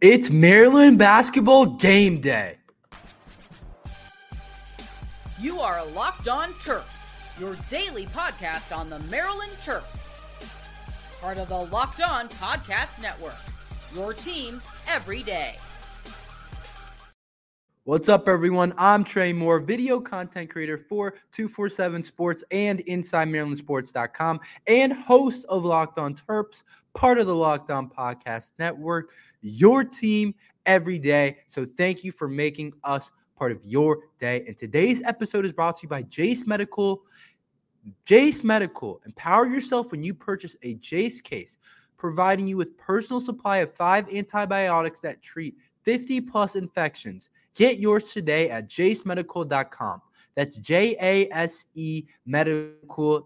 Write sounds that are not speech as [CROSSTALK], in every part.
It's Maryland basketball game day. You are a Locked On Terps, your daily podcast on the Maryland Terps. Part of the Locked On Podcast Network. Your team every day. What's up, everyone? I'm Tre Moore, video content creator for 247 Sports and InsideMarylandSports.com, and host of Locked On Terps, part of the Locked On Podcast Network. Your team every day. So, thank you for making us part of your day. And today's episode is brought to you by Jase Medical. Jase Medical, empower yourself when you purchase a Jase case, providing you with personal supply of five antibiotics that treat 50 plus infections. Get yours today at jasemedical.com. That's J A S E medical.com.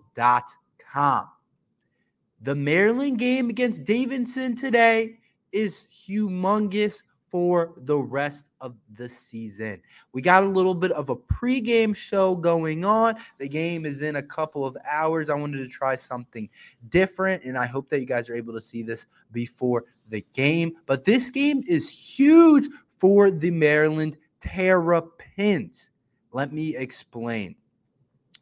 The Maryland game against Davidson today is humongous for the rest of the season. We got a little bit of a pregame show going on. The game is in a couple of hours. I wanted to try something different, and I hope that you guys are able to see this before the game. But this game is huge for the Maryland Terrapins. Let me explain.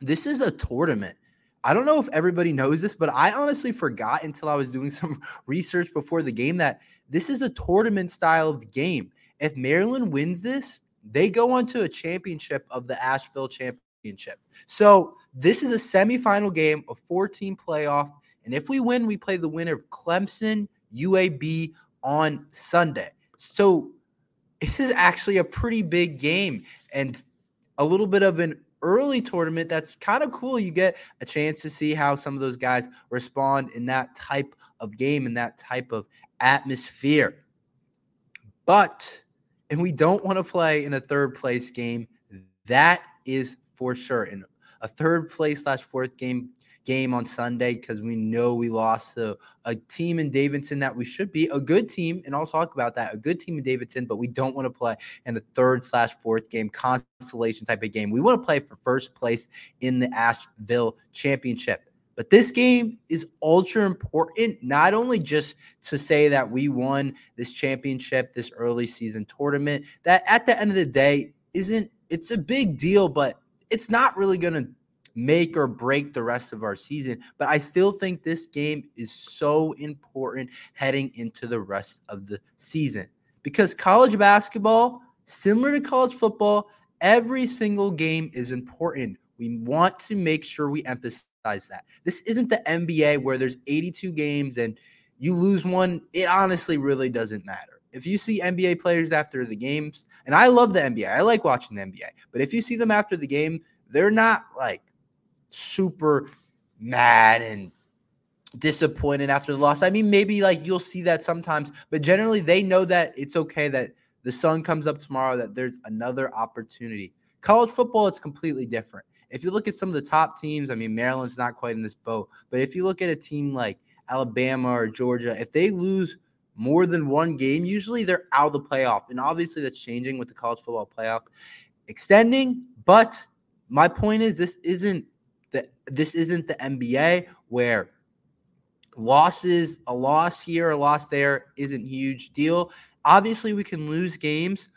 This is a tournament. I don't know if everybody knows this, but I honestly forgot until I was doing [LAUGHS] some research before the game that this is a tournament style of game. If Maryland wins this, they go on to a championship of the Asheville Championship. So this is a semifinal game, a 14 playoff. And if we win, we play the winner of Clemson, UAB on Sunday. So this is actually a pretty big game and a little bit of an early tournament that's kind of cool. You get a chance to see how some of those guys respond in that type of game in that type of atmosphere. But, and we don't want to play in a third place game. That is for sure. In a third place slash fourth game game on Sunday because we know we lost a team in Davidson that we should be a good team, and I'll talk about that. A good team in Davidson, but we don't want to play in the third slash fourth game constellation type of game. We want to play for first place in the Asheville Championship. But this game is ultra important, not only just to say that we won this championship, this early season tournament, that at the end of the day isn't, it's a big deal, but it's not really going to make or break the rest of our season. But I still think this game is so important heading into the rest of the season because college basketball, similar to college football, every single game is important. We want to make sure we emphasize that. This isn't the NBA where there's 82 games and you lose one, it honestly really doesn't matter. If you see NBA players after the games, and I love the NBA, I like watching the NBA, but if you see them after the game, they're not like super mad and disappointed after the loss. I mean, maybe like you'll see that sometimes, but generally they know that it's okay that the sun comes up tomorrow, that there's another opportunity. College football, it's completely different. If you look at some of the top teams, I mean, Maryland's not quite in this boat, but if you look at a team like Alabama or Georgia, if they lose more than one game, usually they're out of the playoff. And obviously that's changing with the college football playoff extending. But my point is this isn't this isn't the NBA where losses, a loss here, a loss there isn't huge deal. Obviously, we can lose games,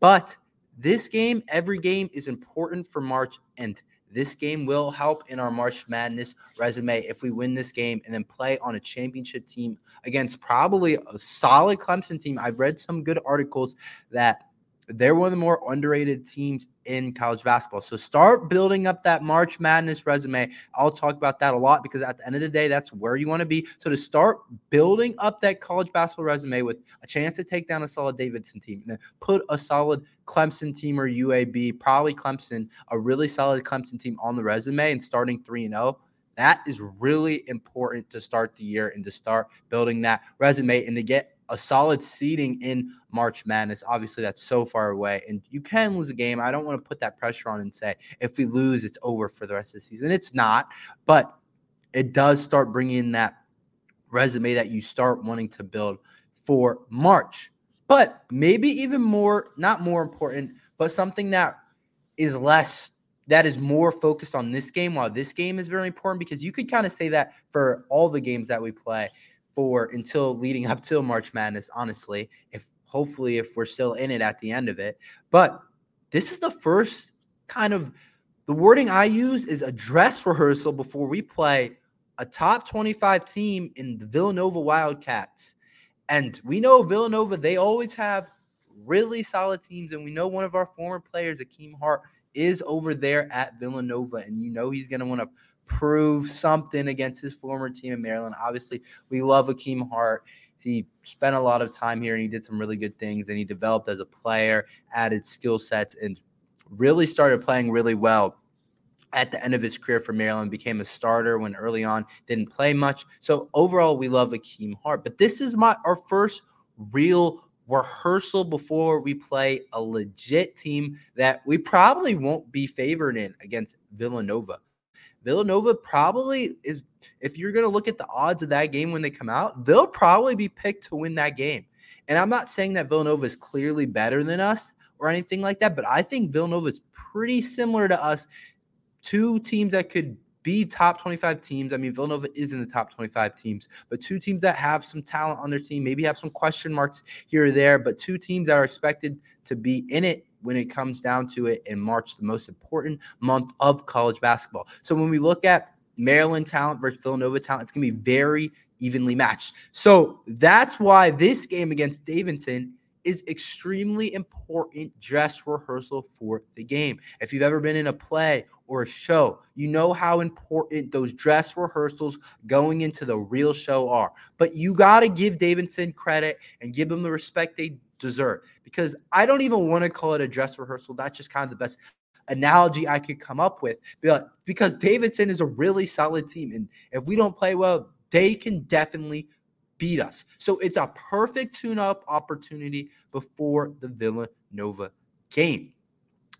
but this game, every game is important for March and this game will help in our March Madness resume if we win this game and then play on a championship team against probably a solid Clemson team. I've read some good articles that they're one of the more underrated teams in college basketball. So start building up that March Madness resume. I'll talk about that a lot because at the end of the day, that's where you want to be. So to start building up that college basketball resume with a chance to take down a solid Davidson team and then put a solid Clemson team or UAB, probably Clemson, a really solid Clemson team on the resume and starting 3 and 0. That is really important to start the year and to start building that resume and to get a solid seeding in March Madness. Obviously, that's so far away, and you can lose a game. I don't want to put that pressure on and say if we lose, it's over for the rest of the season. It's not, but it does start bringing in that resume that you start wanting to build for March. But maybe even more, not more important, but something that is less that is more focused on this game while this game is very important because you could kind of say that for all the games that we play for until leading up till March Madness. Honestly, if hopefully if we're still in it at the end of it. But this is the first kind of the wording I use is a dress rehearsal before we play a top 25 team in the Villanova Wildcats. And we know Villanova, they always have really solid teams. And we know one of our former players, Hakim Hart, is over there at Villanova. And you know he's going to want to prove something against his former team in Maryland. Obviously, we love Hakim Hart. He spent a lot of time here and he did some really good things and he developed as a player, added skill sets, and really started playing really well at the end of his career for Maryland, became a starter when early on didn't play much. So overall, we love Hakim Hart. But this is my our first real rehearsal before we play a legit team that we probably won't be favored in against Villanova. Villanova probably is, if you're going to look at the odds of that game when they come out, they'll probably be picked to win that game. And I'm not saying that Villanova is clearly better than us or anything like that, but I think Villanova is pretty similar to us. Two teams that could be top 25 teams. I mean, Villanova is in the top 25 teams, but two teams that have some talent on their team, maybe have some question marks here or there, but two teams that are expected to be in it when it comes down to it in March, the most important month of college basketball. So when we look at Maryland talent versus Villanova talent, it's going to be very evenly matched. So that's why this game against Davidson is extremely important dress rehearsal for the game. If you've ever been in a play or a show, you know how important those dress rehearsals going into the real show are. But you got to give Davidson credit and give them the respect they deserve because I don't even want to call it a dress rehearsal. That's just kind of the best analogy I could come up with. Because Davidson is a really solid team. And if we don't play well, they can definitely beat us. So it's a perfect tune up opportunity before the Villanova game.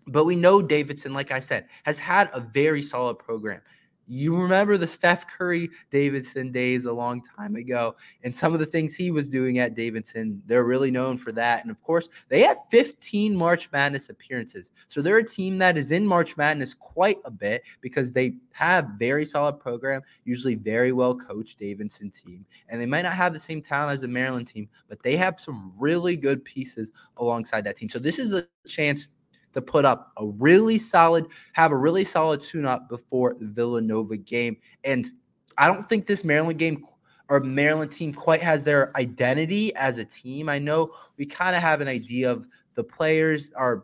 But we know Davidson, like I said, has had a very solid program. You remember the Steph Curry Davidson days a long time ago, and some of the things he was doing at Davidson. They're really known for that. And of course, they had 15 March Madness appearances. So they're a team that is in March Madness quite a bit because they have very solid program, usually very well coached Davidson team. And they might not have the same talent as the Maryland team, but they have some really good pieces alongside that team. So this is a chance to put up a really solid, have a really solid tune up before the Villanova game. And I don't think this Maryland game or Maryland team quite has their identity as a team. I know we kind of have an idea of the players, our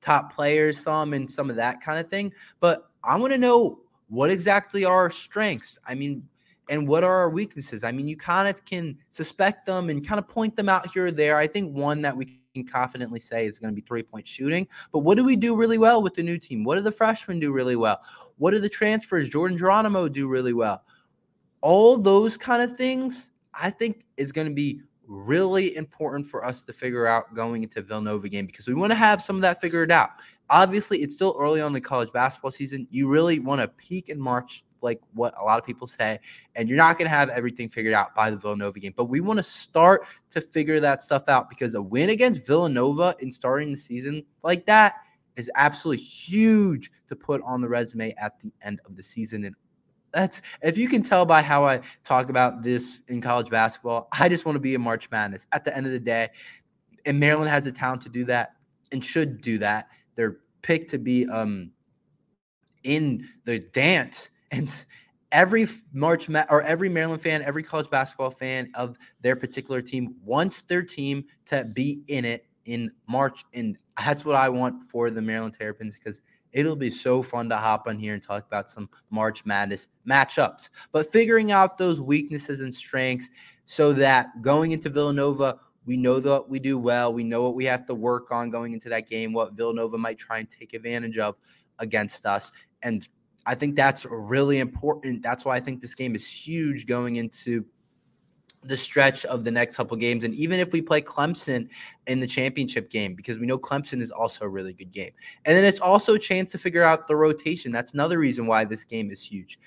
top players, some and some of that kind of thing. But I want to know what exactly are our strengths. I mean, and what are our weaknesses? I mean, you kind of can suspect them and kind of point them out here or there. I think one that we can confidently say is going to be three point shooting. But what do we do really well with the new team? What do the freshmen do really well? What do the transfers, Jordan Geronimo, do really well? All those kind of things, I think, is going to be really important for us to figure out going into Villanova game because we want to have some of that figured out. Obviously, it's still early on the college basketball season. You really want to peak in March like what a lot of people say, and you're not going to have everything figured out by the Villanova game. But we want to start to figure that stuff out because a win against Villanova in starting the season like that is absolutely huge to put on the resume at the end of the season. And that's if you can tell by how I talk about this in college basketball, I just want to be in March Madness at the end of the day. And Maryland has the talent to do that and should do that. They're picked to be um in the dance and every March or every Maryland fan, every college basketball fan of their particular team wants their team to be in it in March. And that's what I want for the Maryland Terrapins because it'll be so fun to hop on here and talk about some March Madness matchups. But figuring out those weaknesses and strengths so that going into Villanova, we know that we do well. We know what we have to work on going into that game, what Villanova might try and take advantage of against us. And I think that's really important. That's why I think this game is huge going into the stretch of the next couple games. And even if we play Clemson in the championship game, because we know Clemson is also a really good game. And then it's also a chance to figure out the rotation. That's another reason why this game is huge.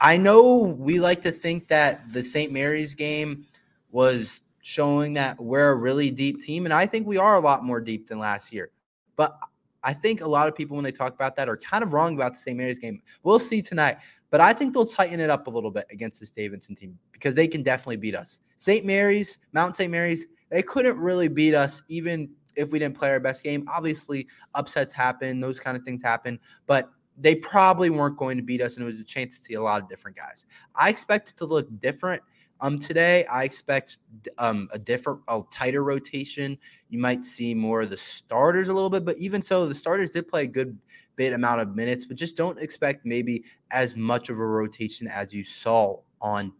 I know we like to think that the St. Mary's game was showing that we're a really deep team. And I think we are a lot more deep than last year. But I think a lot of people, when they talk about that, are kind of wrong about the St. Mary's game. We'll see tonight, but I think they'll tighten it up a little bit against this Davidson team because they can definitely beat us. St. Mary's, Mount St. Mary's, they couldn't really beat us, even if we didn't play our best game. Obviously, upsets happen, those kind of things happen, but they probably weren't going to beat us, and it was a chance to see a lot of different guys. I expect it to look different. Um, today I expect um a different, a tighter rotation. You might see more of the starters a little bit, but even so, the starters did play a good bit amount of minutes, but just don't expect maybe as much of a rotation as you saw on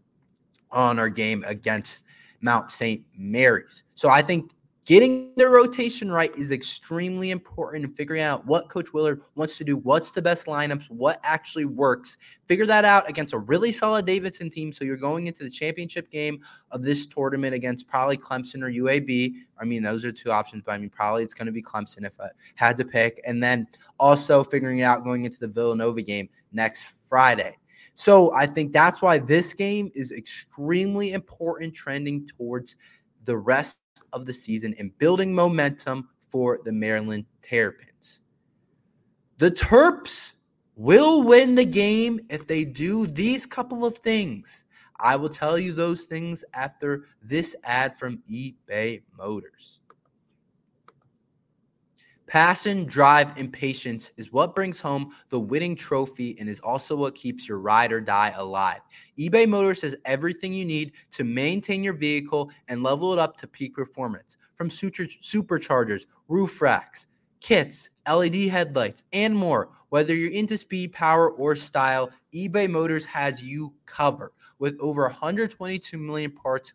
on our game against Mount St. Mary's. So I think getting the rotation right is extremely important and figuring out what Coach Willard wants to do, what's the best lineups, what actually works. Figure that out against a really solid Davidson team. So you're going into the championship game of this tournament against probably Clemson or UAB. I mean, those are two options, but I mean, probably it's going to be Clemson if I had to pick. And then also figuring out going into the Villanova game next Friday. So I think that's why this game is extremely important, trending towards the rest of the season and building momentum for the Maryland Terrapins. The Terps will win the game if they do these couple of things. I will tell you those things after this ad from eBay Motors. Passion, drive, and patience is what brings home the winning trophy and is also what keeps your ride or die alive. eBay Motors has everything you need to maintain your vehicle and level it up to peak performance from superchargers, roof racks, kits, LED headlights, and more. Whether you're into speed, power, or style, eBay Motors has you covered with over 122 million parts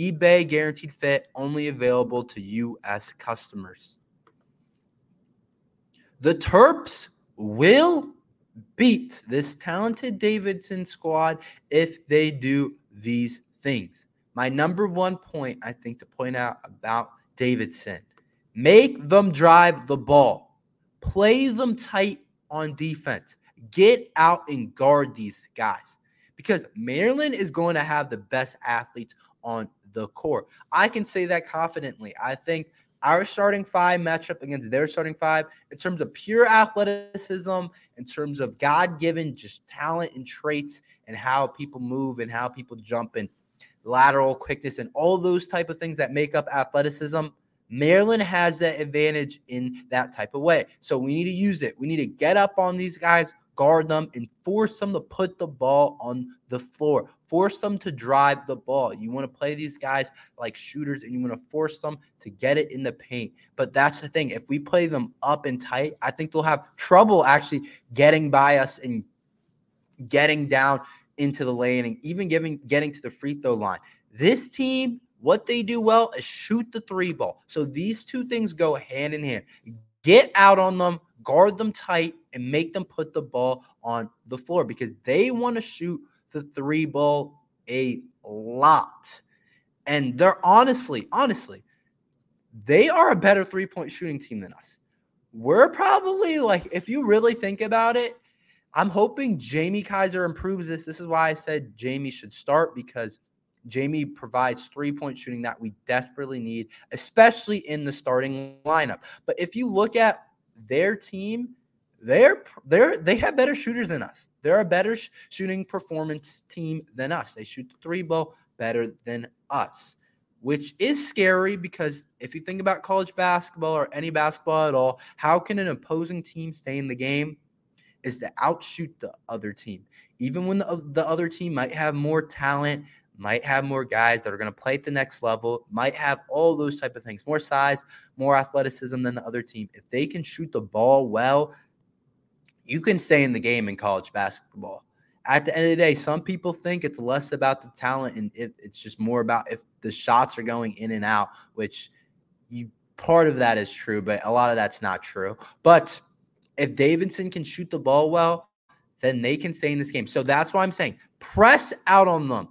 eBay guaranteed fit only available to U.S. customers. The Terps will beat this talented Davidson squad if they do these things. My number one point, I think, to point out about Davidson make them drive the ball, play them tight on defense, get out and guard these guys because Maryland is going to have the best athletes on the core. I can say that confidently. I think our starting five matchup against their starting five in terms of pure athleticism, in terms of God given just talent and traits, and how people move and how people jump and lateral quickness and all those type of things that make up athleticism. Maryland has that advantage in that type of way. So we need to use it. We need to get up on these guys, guard them, and force them to put the ball on the floor. Force them to drive the ball. You want to play these guys like shooters and you want to force them to get it in the paint. But that's the thing. If we play them up and tight, I think they'll have trouble actually getting by us and getting down into the lane and even giving getting to the free throw line. This team, what they do well is shoot the three ball. So these two things go hand in hand. Get out on them, guard them tight, and make them put the ball on the floor because they want to shoot the three ball a lot. And they're honestly, honestly, they are a better three point shooting team than us. We're probably like, if you really think about it, I'm hoping Jamie Kaiser improves this. This is why I said Jamie should start because Jamie provides three point shooting that we desperately need, especially in the starting lineup. But if you look at their team, they're they're they have better shooters than us. They're a better sh- shooting performance team than us. They shoot the three ball better than us, which is scary because if you think about college basketball or any basketball at all, how can an opposing team stay in the game? Is to outshoot the other team, even when the, the other team might have more talent, might have more guys that are going to play at the next level, might have all those type of things, more size, more athleticism than the other team. If they can shoot the ball well, you can stay in the game in college basketball. At the end of the day, some people think it's less about the talent and it, it's just more about if the shots are going in and out, which you part of that is true, but a lot of that's not true. But if Davidson can shoot the ball well, then they can stay in this game. So that's why I'm saying press out on them,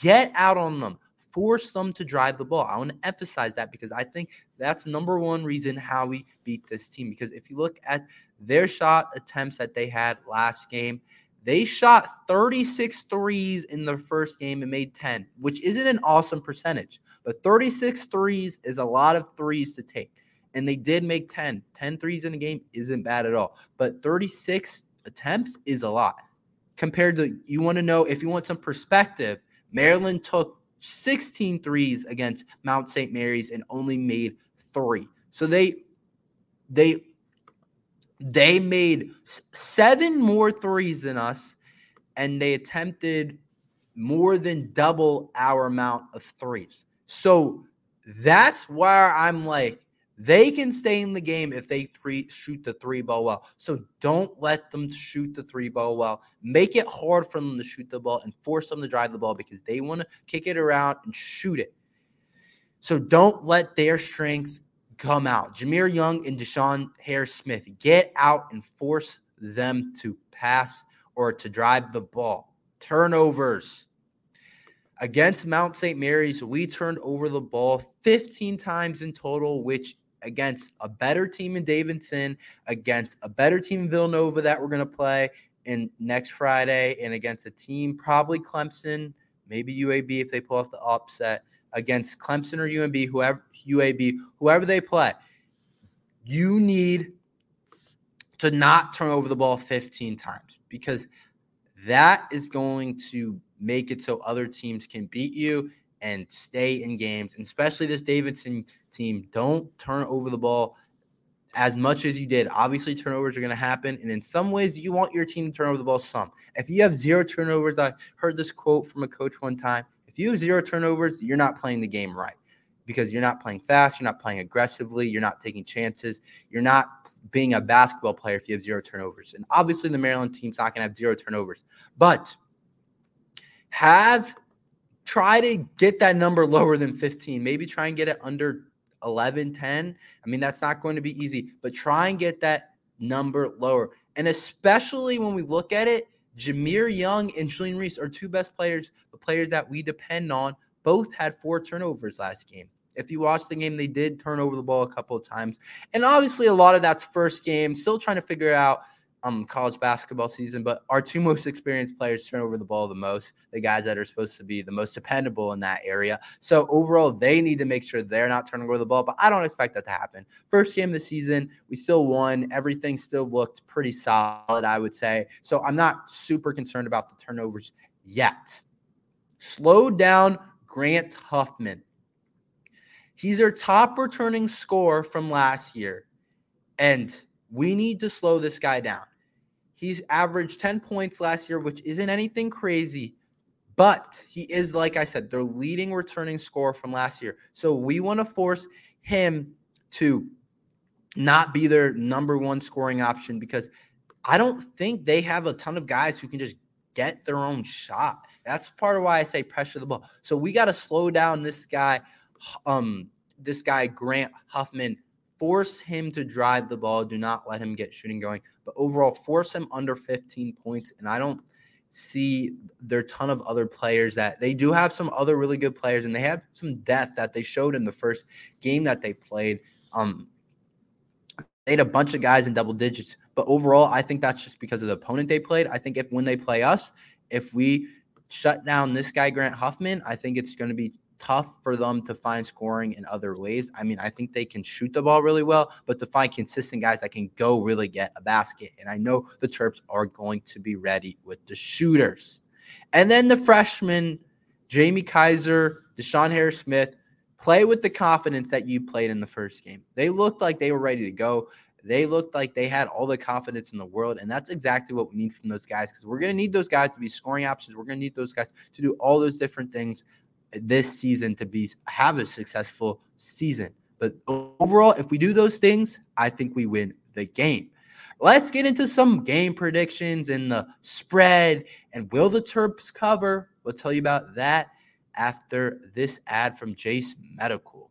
get out on them, force them to drive the ball. I want to emphasize that because I think that's number one reason how we beat this team. Because if you look at their shot attempts that they had last game, they shot 36 threes in the first game and made 10, which isn't an awesome percentage, but 36 threes is a lot of threes to take. And they did make 10. 10 threes in a game isn't bad at all, but 36 attempts is a lot compared to you want to know if you want some perspective. Maryland took 16 threes against Mount St. Mary's and only made three. So they they they made seven more threes than us, and they attempted more than double our amount of threes. So that's where I'm like, they can stay in the game if they three shoot the three ball well. So don't let them shoot the three ball well. Make it hard for them to shoot the ball and force them to drive the ball because they want to kick it around and shoot it. So don't let their strength come out. Jahmir Young and DeShawn Harris Smith, get out and force them to pass or to drive the ball. Turnovers. Against Mount St. Mary's, we turned over the ball 15 times in total, which against a better team in Davidson, against a better team in Villanova that we're going to play in next Friday, and against a team probably Clemson, maybe UAB if they pull off the upset against Clemson or UMB, whoever UAB, whoever they play, you need to not turn over the ball 15 times because that is going to make it so other teams can beat you and stay in games, and especially this Davidson team. Don't turn over the ball as much as you did. Obviously, turnovers are going to happen. And in some ways, you want your team to turn over the ball some. If you have zero turnovers, I heard this quote from a coach one time if you have zero turnovers, you're not playing the game right because you're not playing fast, you're not playing aggressively, you're not taking chances, you're not being a basketball player if you have zero turnovers. And obviously, the Maryland team's not going to have zero turnovers, but have try to get that number lower than 15. Maybe try and get it under 11, 10. I mean, that's not going to be easy, but try and get that number lower. And especially when we look at it, Jahmir Young and Julian Reese are two best players, the players that we depend on. Both had four turnovers last game. If you watch the game, they did turn over the ball a couple of times. And obviously, a lot of that's first game, still trying to figure out um, college basketball season, but our two most experienced players turn over the ball the most, the guys that are supposed to be the most dependable in that area. So overall, they need to make sure they're not turning over the ball, but I don't expect that to happen. First game of the season, we still won. Everything still looked pretty solid, I would say. So I'm not super concerned about the turnovers yet. Slow down Grant Huffman. He's our top returning scorer from last year. And we need to slow this guy down. He's averaged 10 points last year, which isn't anything crazy, but he is, like I said, their leading returning score from last year. So we want to force him to not be their number one scoring option because I don't think they have a ton of guys who can just get their own shot. That's part of why I say pressure the ball. So we got to slow down this guy, um, this guy Grant Huffman force him to drive the ball. Do not let him get shooting going. But overall, force him under 15 points. And I don't see there are ton of other players that they do have some other really good players and they have some depth that they showed in the first game that they played. Um, they had a bunch of guys in double digits, but overall, I think that's just because of the opponent they played. I think if when they play us, if we shut down this guy Grant Huffman, I think it's going to be tough for them to find scoring in other ways. I mean, I think they can shoot the ball really well, but to find consistent guys that can go really get a basket. And I know the Terps are going to be ready with the shooters. And then the freshmen, Jamie Kaiser, DeShawn Harris Smith, play with the confidence that you played in the first game. They looked like they were ready to go. They looked like they had all the confidence in the world. And that's exactly what we need from those guys because we're going to need those guys to be scoring options. We're going to need those guys to do all those different things this season to be have a successful season. But overall, if we do those things, I think we win the game. Let's get into some game predictions and the spread and will the Terps cover? We'll tell you about that after this ad from Jase Medical.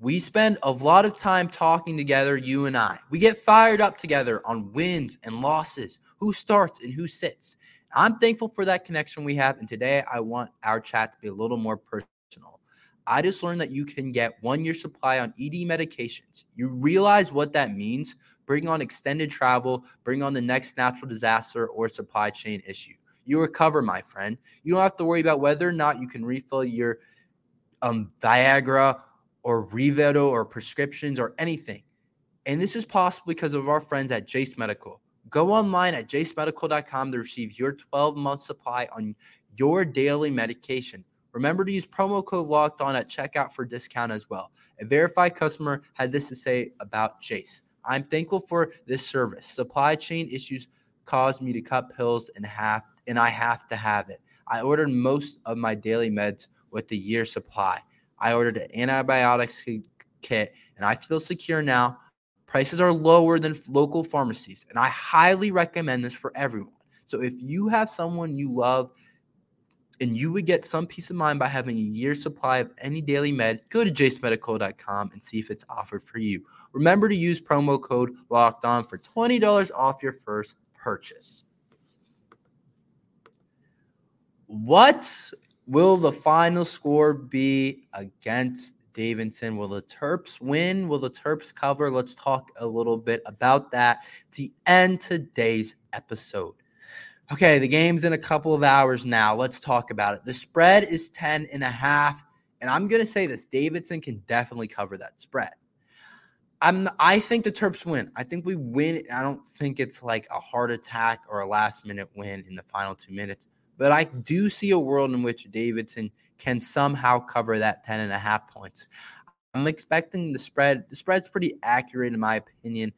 We spend a lot of time talking together, you and I. We get fired up together on wins and losses, who starts and who sits. I'm thankful for that connection we have. And today I want our chat to be a little more personal. I just learned that you can get one year supply on ED medications. You realize what that means? Bring on extended travel, bring on the next natural disaster or supply chain issue. You recover, my friend. You don't have to worry about whether or not you can refill your um, Viagra or Revido or prescriptions or anything. And this is possible because of our friends at Jase Medical. Go online at jasemedical.com to receive your 12 month supply on your daily medication. Remember to use promo code locked on at checkout for discount as well. A verified customer had this to say about Jase. I'm thankful for this service. Supply chain issues caused me to cut pills in half, and I have to have it. I ordered most of my daily meds with the year supply. I ordered an antibiotics kit, and I feel secure now. Prices are lower than local pharmacies, and I highly recommend this for everyone. So if you have someone you love and you would get some peace of mind by having a year's supply of any daily med, go to jasemedical.com and see if it's offered for you. Remember to use promo code locked on for $20 off your first purchase. What will the final score be against Davidson. Will the Terps win? Will the Terps cover? Let's talk a little bit about that to end today's episode. Okay, the game's in a couple of hours now. Let's talk about it. The spread is 10 and a half. And I'm going to say this Davidson can definitely cover that spread. I'm I think the Terps win. I think we win. I don't think it's like a heart attack or a last minute win in the final 2 minutes. But I do see a world in which Davidson can somehow cover that 10 and a half points. I'm expecting the spread. The spread's pretty accurate in my opinion.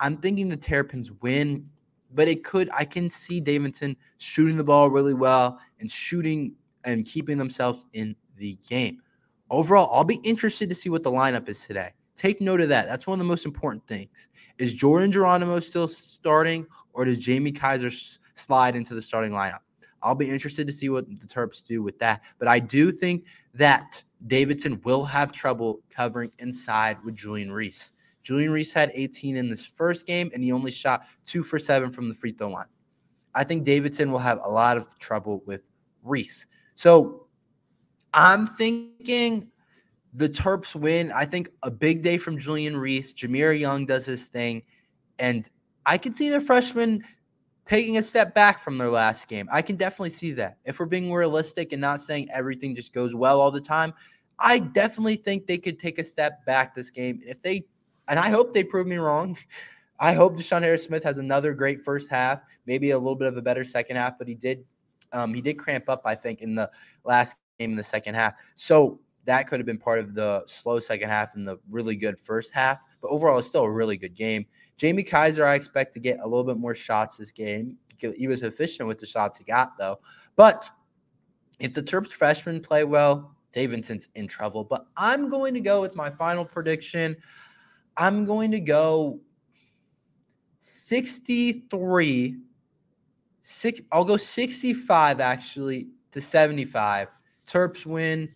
I'm thinking the Terrapins win, but it could. I can see Davidson shooting the ball really well and shooting and keeping themselves in the game. Overall, I'll be interested to see what the lineup is today. Take note of that. That's one of the most important things. Is Jordan Geronimo still starting, or does Jamie Kaiser slide into the starting lineup? I'll be interested to see what the Terps do with that. But I do think that Davidson will have trouble covering inside with Julian Reese. Julian Reese had 18 in this first game, and he only shot two for seven from the free throw line. I think Davidson will have a lot of trouble with Reese. So I'm thinking the Terps win. I think a big day from Julian Reese. Jahmir Young does his thing. And I can see the freshman taking a step back from their last game. I can definitely see that. If we're being realistic and not saying everything just goes well all the time, I definitely think they could take a step back this game. If they, and I hope they prove me wrong. [LAUGHS] I hope DeShawn Harris Smith has another great first half, maybe a little bit of a better second half, but he did, um, he did cramp up, I think, in the last game in the second half. So that could have been part of the slow second half and the really good first half. But overall, it's still a really good game. Jamie Kaiser, I expect to get a little bit more shots this game. Because he was efficient with the shots he got, though. But if the Terps freshmen play well, Davidson's in trouble. But I'm going to go with my final prediction. I'm going to go 63. Six, I'll go 65 actually to 75. Terps win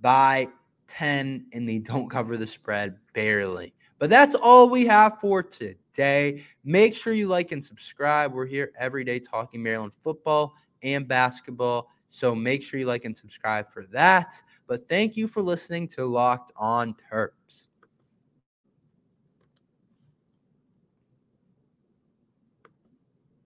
by 10 and they don't cover the spread barely. But that's all we have for today. Make sure you like and subscribe. We're here every day talking Maryland football and basketball. So make sure you like and subscribe for that. But thank you for listening to Locked On Terps.